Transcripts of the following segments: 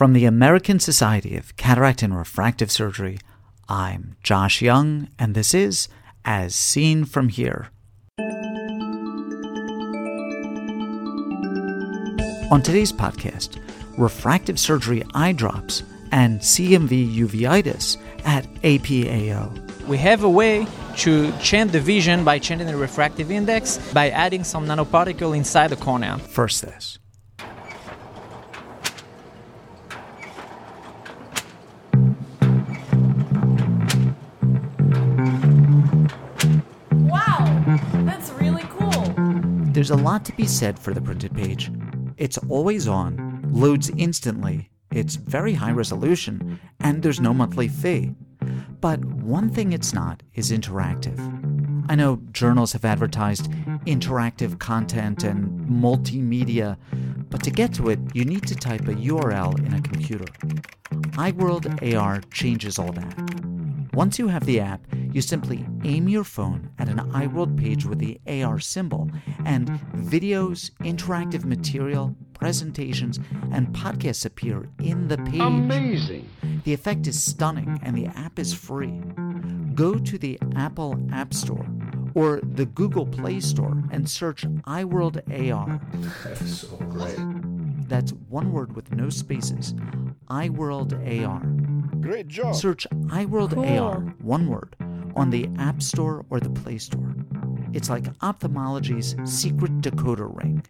From the American Society of Cataract and Refractive Surgery, I'm Josh Young, and this is As Seen From Here. On today's podcast, refractive surgery eye drops and CMV uveitis at APAO. We have a way to change the vision by changing the refractive index by adding some nanoparticle inside the cornea. First, this. There's a lot to be said for the printed page. It's always on, loads instantly, it's very high resolution, and there's no monthly fee. But one thing it's not is interactive. I know journals have advertised interactive content and multimedia, but to get to it, you need to type a URL in a computer. EyeWorld AR changes all that. Once you have the app, you simply aim your phone at an EyeWorld page with the AR symbol, and videos, interactive material, presentations, and podcasts appear in the page. Amazing! The effect is stunning, and the app is free. Go to the Apple App Store or the Google Play Store and search EyeWorld AR. That's so great. That's one word with no spaces. EyeWorld AR. Great job. Search EyeWorld Cool. AR, one word, on the App Store or the Play Store. It's like ophthalmology's secret decoder ring.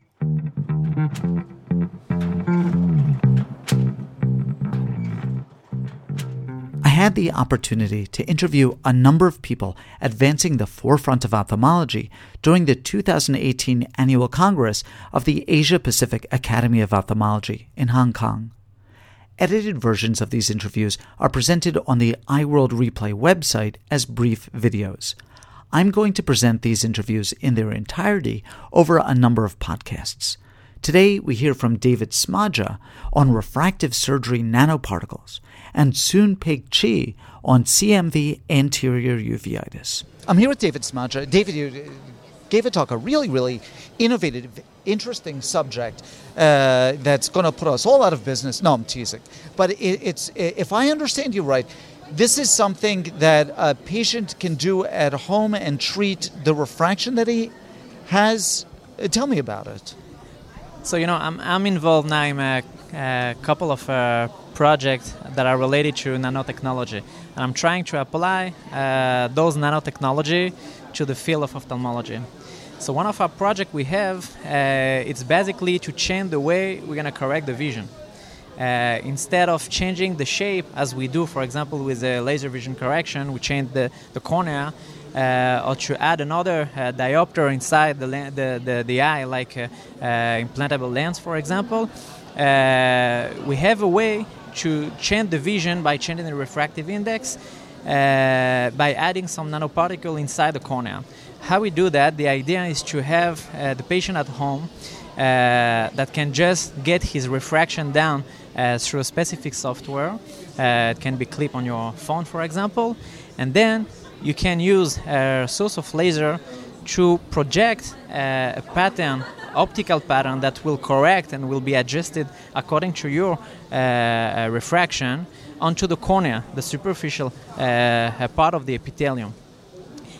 I had the opportunity to interview a number of people advancing the forefront of ophthalmology during the 2018 annual Congress of the Asia Pacific Academy of Ophthalmology in Hong Kong. Edited versions of these interviews are presented on the EyeWorld Replay website as brief videos. I'm going to present these interviews in their entirety over a number of podcasts. Today, we hear from David Smadja on refractive surgery nanoparticles and Soon Phaik Chee on CMV anterior uveitis. I'm here with David Smadja. David, gave a talk, a really, really innovative, interesting subject uh, that's going to put us all out of business. No, I'm teasing. But it, it's, if I understand you right, this is something that a patient can do at home and treat the refraction that he has. Tell me about it. So you know, I'm, I'm involved now in a, a couple of uh, projects that are related to nanotechnology, and I'm trying to apply uh, those nanotechnology to the field of ophthalmology. So one of our projects we have, uh, it's basically to change the way we're gonna correct the vision. Uh, instead of changing the shape as we do, for example, with the laser vision correction, we change the, the cornea, or to add another uh, diopter inside the, the, the, the eye, like uh, uh, implantable lens, for example, uh, we have a way to change the vision by changing the refractive index uh, by adding some nanoparticle inside the cornea. How we do that, the idea is to have uh, the patient at home uh, that can just get his refraction down uh, through a specific software. Uh, it can be clip on your phone, for example, and then you can use a source of laser to project a pattern, optical pattern that will correct and will be adjusted according to your uh, uh, refraction onto the cornea, the superficial uh, part of the epithelium.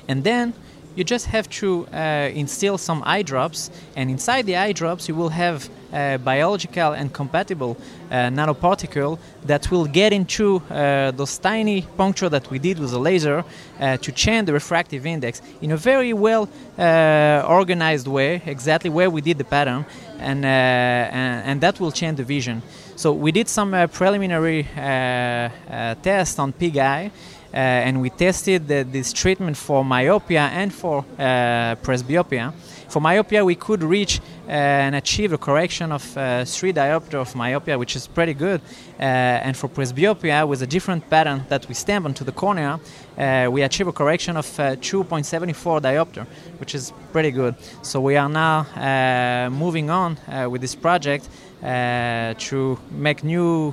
And then you just have to uh, instill some eye drops, and inside the eye drops, you will have biological and compatible uh, nanoparticle that will get into uh, those tiny puncture that we did with the laser uh, to change the refractive index in a very well uh, organized way, exactly where we did the pattern, and, uh, and, and that will change the vision. So we did some uh, preliminary uh, uh, tests on pig eye. Uh, and we tested the, this treatment for myopia and for uh, presbyopia. For myopia, we could reach uh, and achieve a correction of uh, three diopter of myopia, which is pretty good. Uh, and for presbyopia, with a different pattern that we stamp onto the cornea, we achieve a correction of uh, 2.74 diopter, which is pretty good. So we are now moving on with this project to make new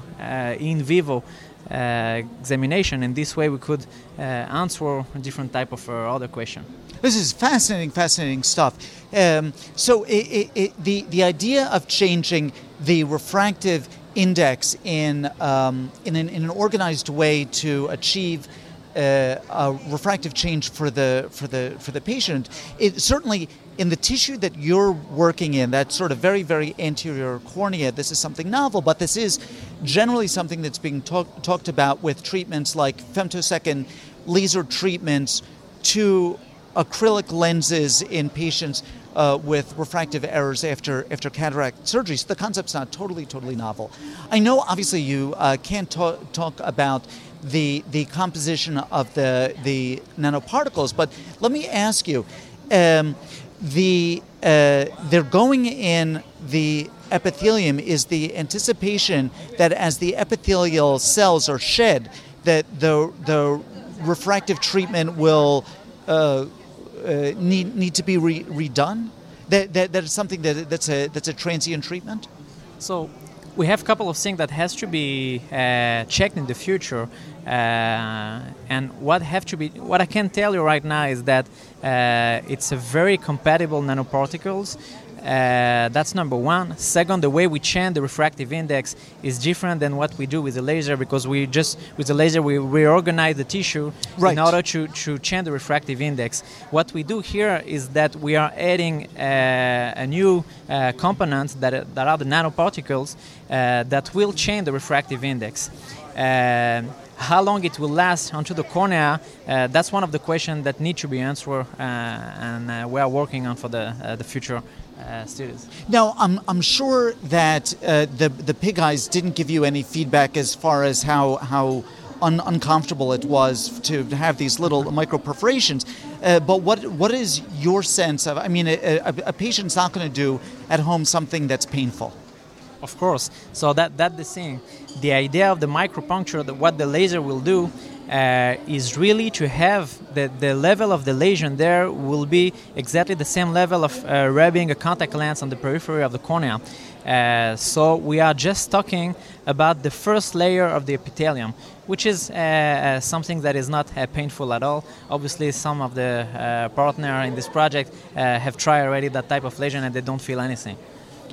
in vivo examination, and this way we could uh, answer a different type of uh, other question. This is fascinating, fascinating stuff. Um, so, i i i the the idea of changing the refractive index in um, in, an, in an organized way to achieve uh, a refractive change for the for the for the patient. It certainly in the tissue that you're working in, that sort of very very anterior cornea. This is something novel, but this is generally something that's being talk, talked about with treatments like femtosecond laser treatments to acrylic lenses in patients uh, with refractive errors after after cataract surgery. So the concept's not totally totally novel. I know obviously you uh, can't talk, talk about the the composition of the the nanoparticles, but let me ask you. Um, the uh, they're going in the epithelium is the anticipation that as the epithelial cells are shed, that the the refractive treatment will uh, uh, need need to be re- redone? That, that that is something that that's a that's a transient treatment. So we have a couple of things that has to be uh, checked in the future uh, and what have to be what i can tell you right now is that uh, it's a very compatible nanoparticles uh, that's number one. Second, the way we change the refractive index is different than what we do with the laser because we just with the laser we reorganize the tissue right. in order to, to change the refractive index. What we do here is that we are adding uh, a new uh, component that, that are the nanoparticles uh, that will change the refractive index. Uh, how long it will last onto the cornea, uh, that's one of the questions that need to be answered, uh, and uh, we are working on for the the future uh, students. Now, I'm, I'm sure that uh, the, the pig eyes didn't give you any feedback as far as how, how un- uncomfortable it was to have these little micro perforations. Uh, but what, what is your sense of? I mean, a, a, a patient's not going to do at home something that's painful. Of course. So that that's the thing. The idea of the micropuncture, that what the laser will do, uh, is really to have the, the level of the lesion there will be exactly the same level of uh, rubbing a contact lens on the periphery of the cornea. Uh, so we are just talking about the first layer of the epithelium, which is uh, uh, something that is not uh, painful at all. Obviously, some of the partner in this project have tried already that type of lesion and they don't feel anything.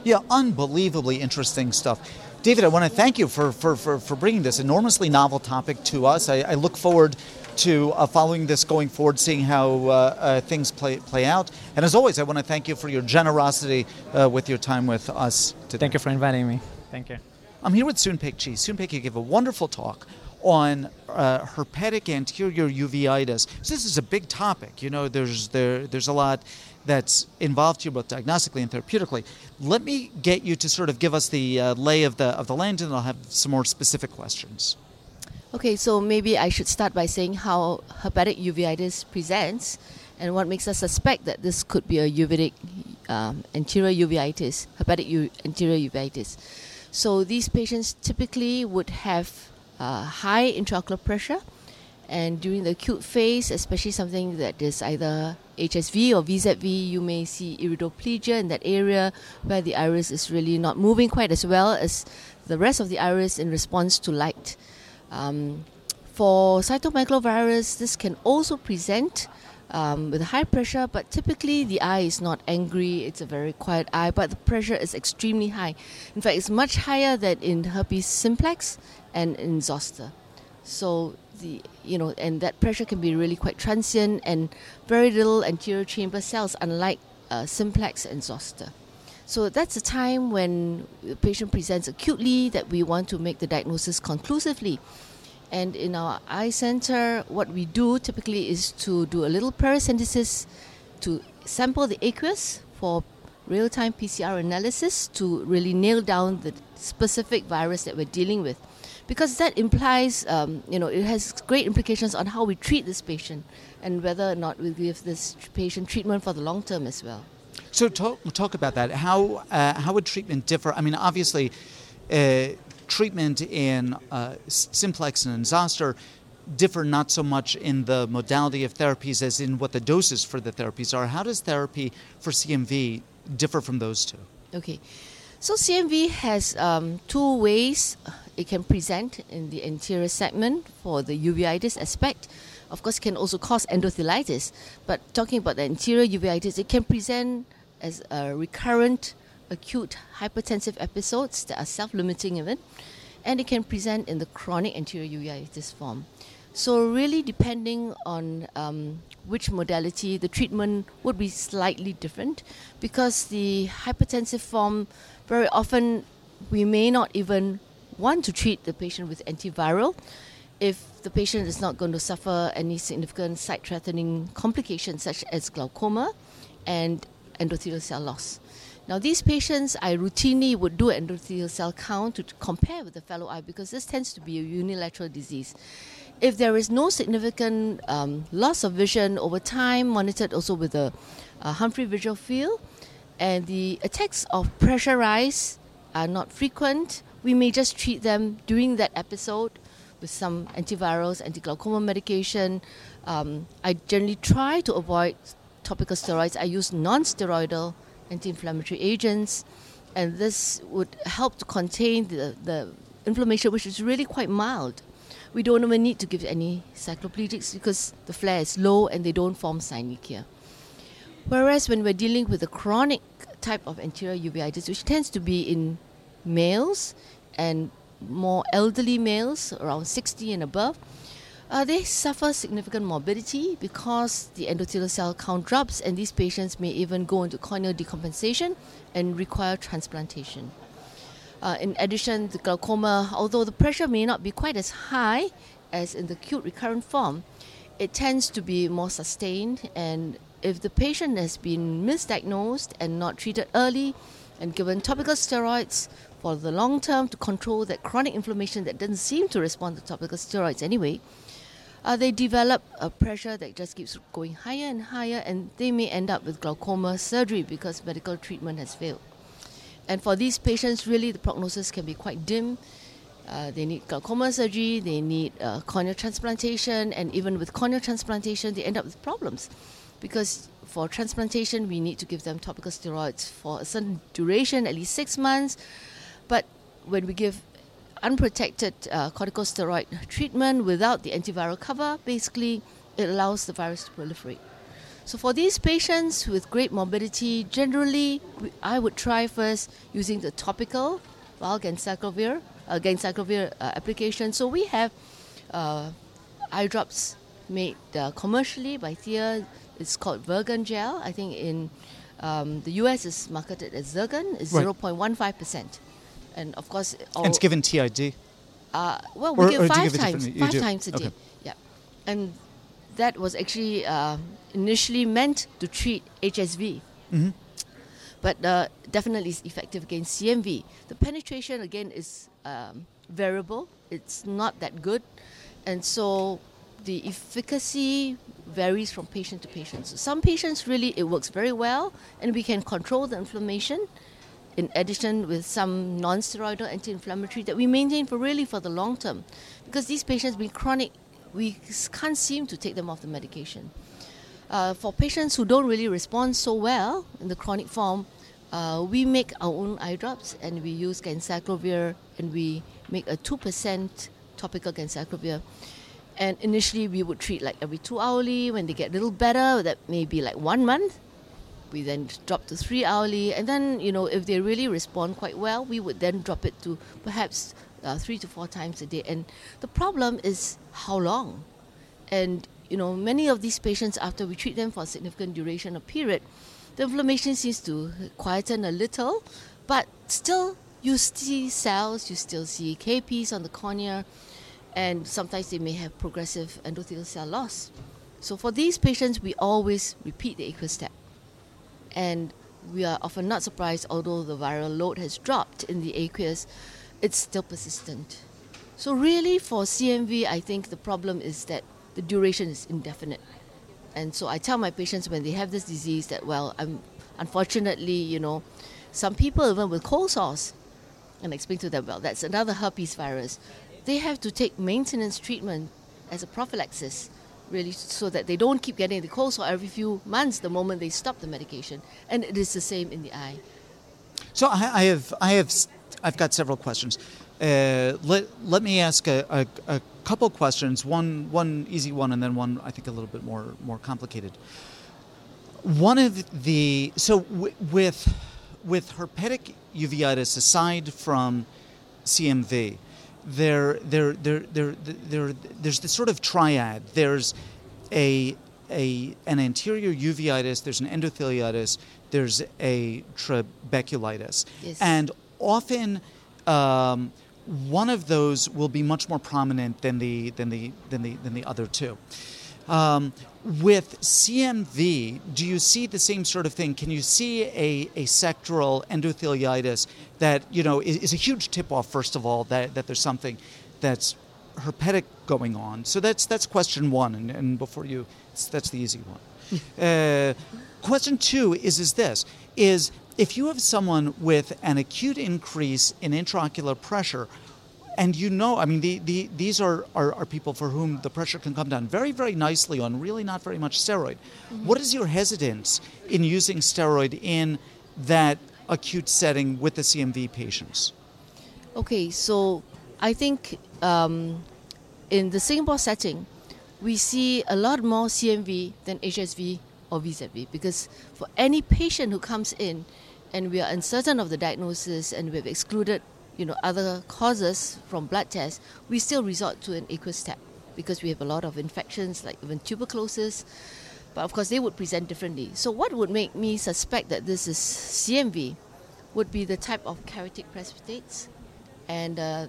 Yeah, unbelievably interesting stuff. David, I want to thank you for, for, for, for bringing this enormously novel topic to us. I, I look forward to uh, following this going forward, seeing how uh, uh, things play, play out. And as always, I want to thank you for your generosity uh, with your time with us today. Thank you for inviting me. Thank you. I'm here with Soon Phaik Chee. Soonpek gave a wonderful talk on uh, herpetic anterior uveitis. So this is a big topic. You know, there's there there's a lot that's involved here both diagnostically and therapeutically. Let me get you to sort of give us the uh, lay of the of the land, and I'll have some more specific questions. Okay, so maybe I should start by saying how herpetic uveitis presents and what makes us suspect that this could be a uveitic um, anterior uveitis, herpetic u- anterior uveitis. So these patients typically would have uh, high intraocular pressure, and during the acute phase, especially something that is either HSV or VZV, you may see iridoplegia in that area where the iris is really not moving quite as well as the rest of the iris in response to light. Um, for cytomegalovirus, this can also present um, with high pressure, but typically the eye is not angry. It's a very quiet eye, but the pressure is extremely high. In fact, it's much higher than in herpes simplex and in zoster. So the you know, and that pressure can be really quite transient and very little anterior chamber cells, unlike uh, simplex and zoster. So that's a time when the patient presents acutely that we want to make the diagnosis conclusively. And in our eye center, what we do typically is to do a little paracentesis to sample the aqueous for real time PCR analysis to really nail down the specific virus that we're dealing with because that implies, um, you know, it has great implications on how we treat this patient and whether or not we give this patient treatment for the long term as well. So talk, talk about that. How uh, how would treatment differ? I mean, obviously, uh, treatment in uh, simplex and in zoster differ not so much in the modality of therapies as in what the doses for the therapies are. How does therapy for CMV differ from those two? Okay. So CMV has um, two ways it can present in the anterior segment for the uveitis aspect. Of course, can also cause endothelitis. But talking about the anterior uveitis, it can present as a recurrent acute hypertensive episodes that are self-limiting even, and it can present in the chronic anterior uveitis form. So really, depending on um, which modality, the treatment would be slightly different because the hypertensive form, very often, we may not even want to treat the patient with antiviral if the patient is not going to suffer any significant sight-threatening complications such as glaucoma and endothelial cell loss. Now, these patients, I routinely would do endothelial cell count to compare with the fellow eye because this tends to be a unilateral disease if there is no significant um, loss of vision over time, monitored also with a, a Humphrey visual field, and the attacks of pressure rise are not frequent, we may just treat them during that episode with some antivirals, anti-glaucoma medication. Um, I generally try to avoid topical steroids. I use non-steroidal anti-inflammatory agents, and this would help to contain the, the inflammation, which is really quite mild we don't even need to give any cycloplegics because the flare is low and they don't form synechia. Whereas when we're dealing with a chronic type of anterior uveitis, which tends to be in males and more elderly males, around 60 and above, uh, they suffer significant morbidity because the endothelial cell count drops, and these patients may even go into corneal decompensation and require transplantation. Uh, in addition, the glaucoma, although the pressure may not be quite as high as in the acute recurrent form, it tends to be more sustained. And if the patient has been misdiagnosed and not treated early and given topical steroids for the long term to control that chronic inflammation that doesn't seem to respond to topical steroids anyway, uh, they develop a pressure that just keeps going higher and higher, and they may end up with glaucoma surgery because medical treatment has failed. And for these patients, really, the prognosis can be quite dim. Uh, they need glaucoma surgery, they need uh, corneal transplantation, and even with corneal transplantation, they end up with problems. Because for transplantation, we need to give them topical steroids for a certain duration, at least six months. But when we give unprotected uh, corticosteroid treatment without the antiviral cover, basically it allows the virus to proliferate. So for these patients with great morbidity, generally I would try first using the topical vial ganciclovir, uh, ganciclovir uh, application. So we have uh, eye drops made uh, commercially by Thea. It's called Virgan gel. I think in um, the US is marketed as Zirgan. It's Right. 0.15%. And of course, all, And it's given TID. uh, well, Or- we give or five give times, five do. times a day. Yeah, and that was actually uh, initially meant to treat HSV, Mm-hmm. but uh, definitely is effective against CMV. The penetration again is um, variable; it's not that good, and so the efficacy varies from patient to patient. So some patients really it works very well, and we can control the inflammation in addition with some non-steroidal anti-inflammatory that we maintain for really for the long term. Because these patients being chronic we can't seem to take them off the medication. Uh, for patients who don't really respond so well in the chronic form uh, we make our own eye drops and we use ganciclovir and we make a 2% topical ganciclovir and initially we would treat like every two hourly. When they get a little better that may be like one month we then drop to three hourly, and then you know if they really respond quite well, we would then drop it to perhaps uh, three to four times a day. And the problem is how long, and you know many of these patients after we treat them for a significant duration or period, the inflammation seems to quieten a little, but still you see cells, you still see KPs on the cornea, and sometimes they may have progressive endothelial cell loss. So for these patients, we always repeat the aqueous step and we are often not surprised, although the viral load has dropped in the aqueous, it's still persistent. So, really, for CMV, I think the problem is that the duration is indefinite. And so, I tell my patients when they have this disease that, well, I'm unfortunately, you know, some people even with cold sores, and I explain to them, well, that's another herpes virus. They have to take maintenance treatment as a prophylaxis really so that they don't keep getting the cold sore every few months the moment they stop the medication and it is the same in the eye So I, I have, I have, I've got several questions. Uh, let Let me ask a, a, a couple questions. One, one easy one, and then one I think a little bit more more complicated. One of the so w- with with herpetic uveitis, aside from CMV, there, there, there, there, there, there's this sort of triad. There's a, a, an anterior uveitis, there's an endotheliitis, there's a trabeculitis. Yes. And often um, one of those will be much more prominent than the, than the, than the, than the other two. Um, with CMV, do you see the same sort of thing? Can you see a, a sectoral endotheliitis that you know is, is a huge tip-off? First of all, that, that there's something that's herpetic going on. So that's that's question one, and, and before you, that's the easy one. uh, question two is is this is if you have someone with an acute increase in intraocular pressure and you know, I mean, the, the, these are, are, are, people for whom the pressure can come down very, very nicely on really not very much steroid. Mm-hmm. What is your hesitance in using steroid in that acute setting with the CMV patients? Okay, so I think um, in the Singapore setting, we see a lot more CMV than HSV or VZV because for any patient who comes in and we are uncertain of the diagnosis and we've excluded you know other causes from blood tests, we still resort to an aqueous tap because we have a lot of infections like even tuberculosis. But of course, they would present differently. So, what would make me suspect that this is CMV would be the type of keratic precipitates, and uh,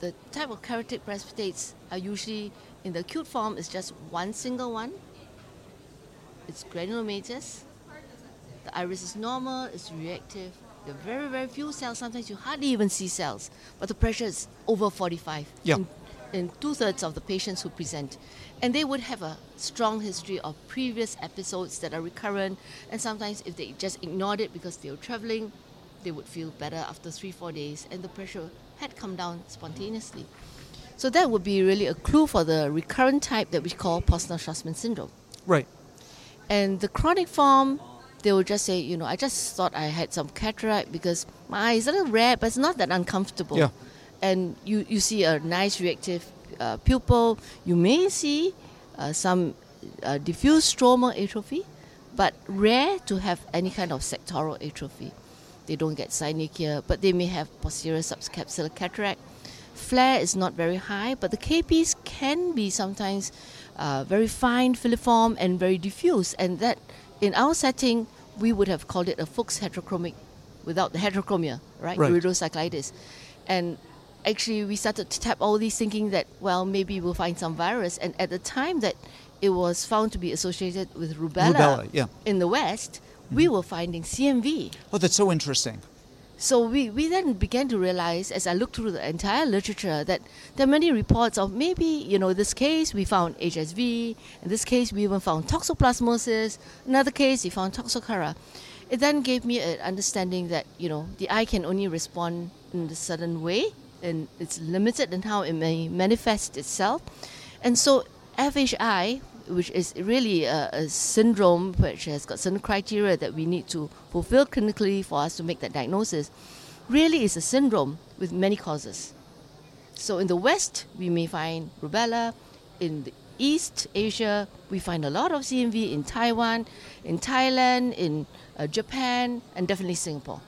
the type of keratic precipitates are usually in the acute form is just one single one. It's granulomatous. The iris is normal. It's reactive there are very, very few cells. Sometimes you hardly even see cells, but the pressure is over 45 yeah. in, in two thirds of the patients who present. And they would have a strong history of previous episodes that are recurrent. And sometimes, if they just ignored it because they were traveling, they would feel better after three, four days, and the pressure had come down spontaneously. So that would be really a clue for the recurrent type that we call Posner-Schlossman syndrome. Right. And the chronic form they will just say, you know, I just thought I had some cataract because my eye is a little red, but it's not that uncomfortable. Yeah. And you, you see a nice reactive uh, pupil. You may see uh, some uh, diffuse stromal atrophy, but rare to have any kind of sectoral atrophy. They don't get synechia, but they may have posterior subcapsular cataract. Flare is not very high, but the KPs can be sometimes uh, very fine, filiform, and very diffuse, and that in our setting, we would have called it a Fuchs heterochromic without the heterochromia, right? right. Iridocyclitis. And actually, we started to tap all these thinking that, well, maybe we'll find some virus. And at the time that it was found to be associated with rubella, rubella yeah. in the West, mm-hmm. we were finding CMV. Oh, that's so interesting. So we, we then began to realize, as I looked through the entire literature, that there are many reports of maybe, you know, this case we found HSV, in this case we even found toxoplasmosis, another case we found toxocara. It then gave me an understanding that, you know, the eye can only respond in a certain way, and it's limited in how it may manifest itself. And so FHI, which is really a, a, syndrome which has got certain criteria that we need to fulfill clinically for us to make that diagnosis, really is a syndrome with many causes. So in the West, we may find rubella. In the East Asia, we find a lot of CMV in Taiwan, in Thailand, in uh, Japan, and definitely Singapore.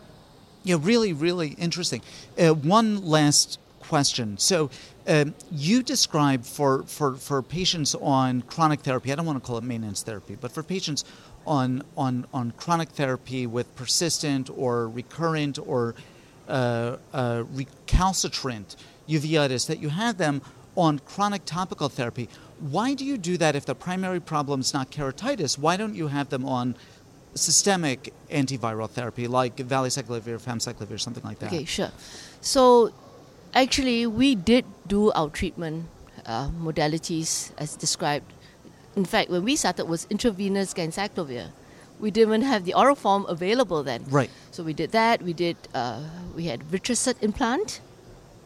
Yeah, really, really interesting. Uh, one last question. So, um, you describe for, for, for patients on chronic therapy, I don't want to call it maintenance therapy, but for patients on, on, on chronic therapy with persistent or recurrent or uh, uh, recalcitrant uveitis, that you have them on chronic topical therapy. Why do you do that if the primary problem is not keratitis? Why don't you have them on systemic antiviral therapy like valacyclovir, famciclovir, something like that? Okay, sure. So Actually, we did do our treatment uh, modalities as described. In fact, when we started was intravenous ganciclovir. We didn't have the oral form available then. Right. So we did that. We did. Uh, we had Vitrasert implant.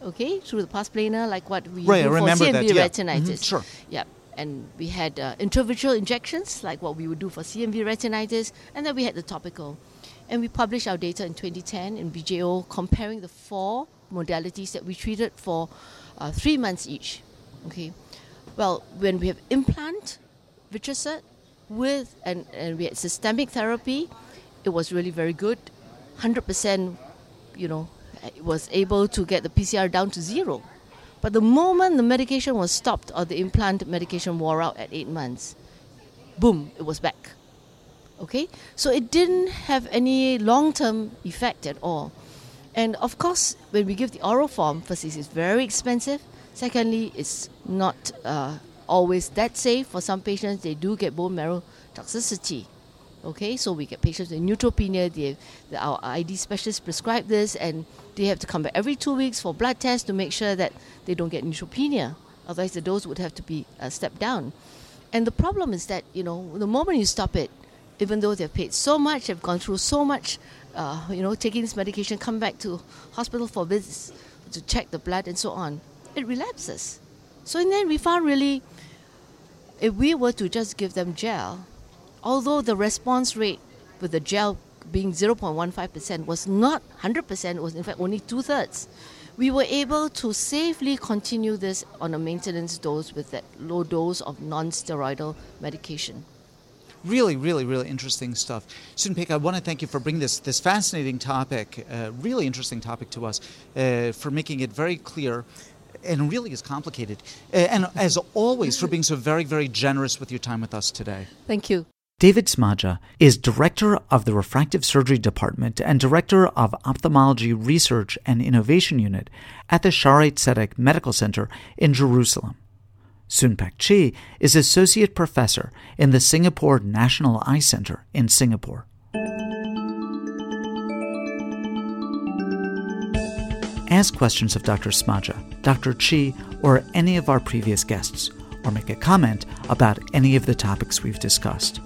Okay, through the pars plana, like what we right, do for CMV that, yeah. retinitis. Mm-hmm, sure. Yeah. And we had uh, intravitreal injections, like what we would do for CMV retinitis, and then we had the topical. And we published our data in 2010 in BJO comparing the four modalities that we treated for uh, three months each. Okay, well, when we have implant Vitrasert with and, and we had systemic therapy, it was really very good. 100%, you know, was able to get the PCR down to zero. But the moment the medication was stopped or the implant medication wore out at eight months, boom, it was back. Okay? So it didn't have any long term effect at all. And of course, when we give the oral form, first, it's very expensive. Secondly, it's not uh, always that safe. For some patients, they do get bone marrow toxicity. Okay, so we get patients with neutropenia. They, our ID specialists prescribe this, and they have to come back every two weeks for blood tests to make sure that they don't get neutropenia. Otherwise, the dose would have to be uh, stepped down. And the problem is that you know the moment you stop it, even though they've paid so much, they've gone through so much, uh, you know, taking this medication, come back to hospital for visits to check the blood and so on, it relapses. So in the end, we found really, if we were to just give them gel, although the response rate with the gel being 0.15% was not 100%, it was in fact only two thirds. We were able to safely continue this on a maintenance dose with that low dose of non steroidal medication. Really, really, really interesting stuff. Soon Phaik, I want to thank you for bringing this, this fascinating topic, uh, really interesting topic to us, uh, for making it very clear and really is complicated. Uh, and as always, for being so very, very generous with your time with us today. Thank you. David Smadja is Director of the Refractive Surgery Department and Director of Ophthalmology Research and Innovation Unit at the Shaare Zedek Medical Center in Jerusalem. Soon Phaik Chee is Associate Professor in the Singapore National Eye Center in Singapore. Ask questions of Dr. Smadja, Dr. Chee, or any of our previous guests, or make a comment about any of the topics we've discussed.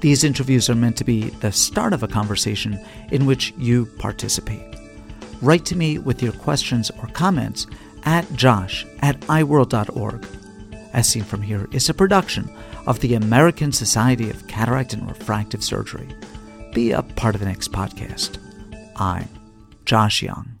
These interviews are meant to be the start of a conversation in which you participate. Write to me with your questions or comments at josh at eyeworld.org. As Seen From Here is a production of the American Society of Cataract and Refractive Surgery. Be a part of the next podcast. I'm Josh Young.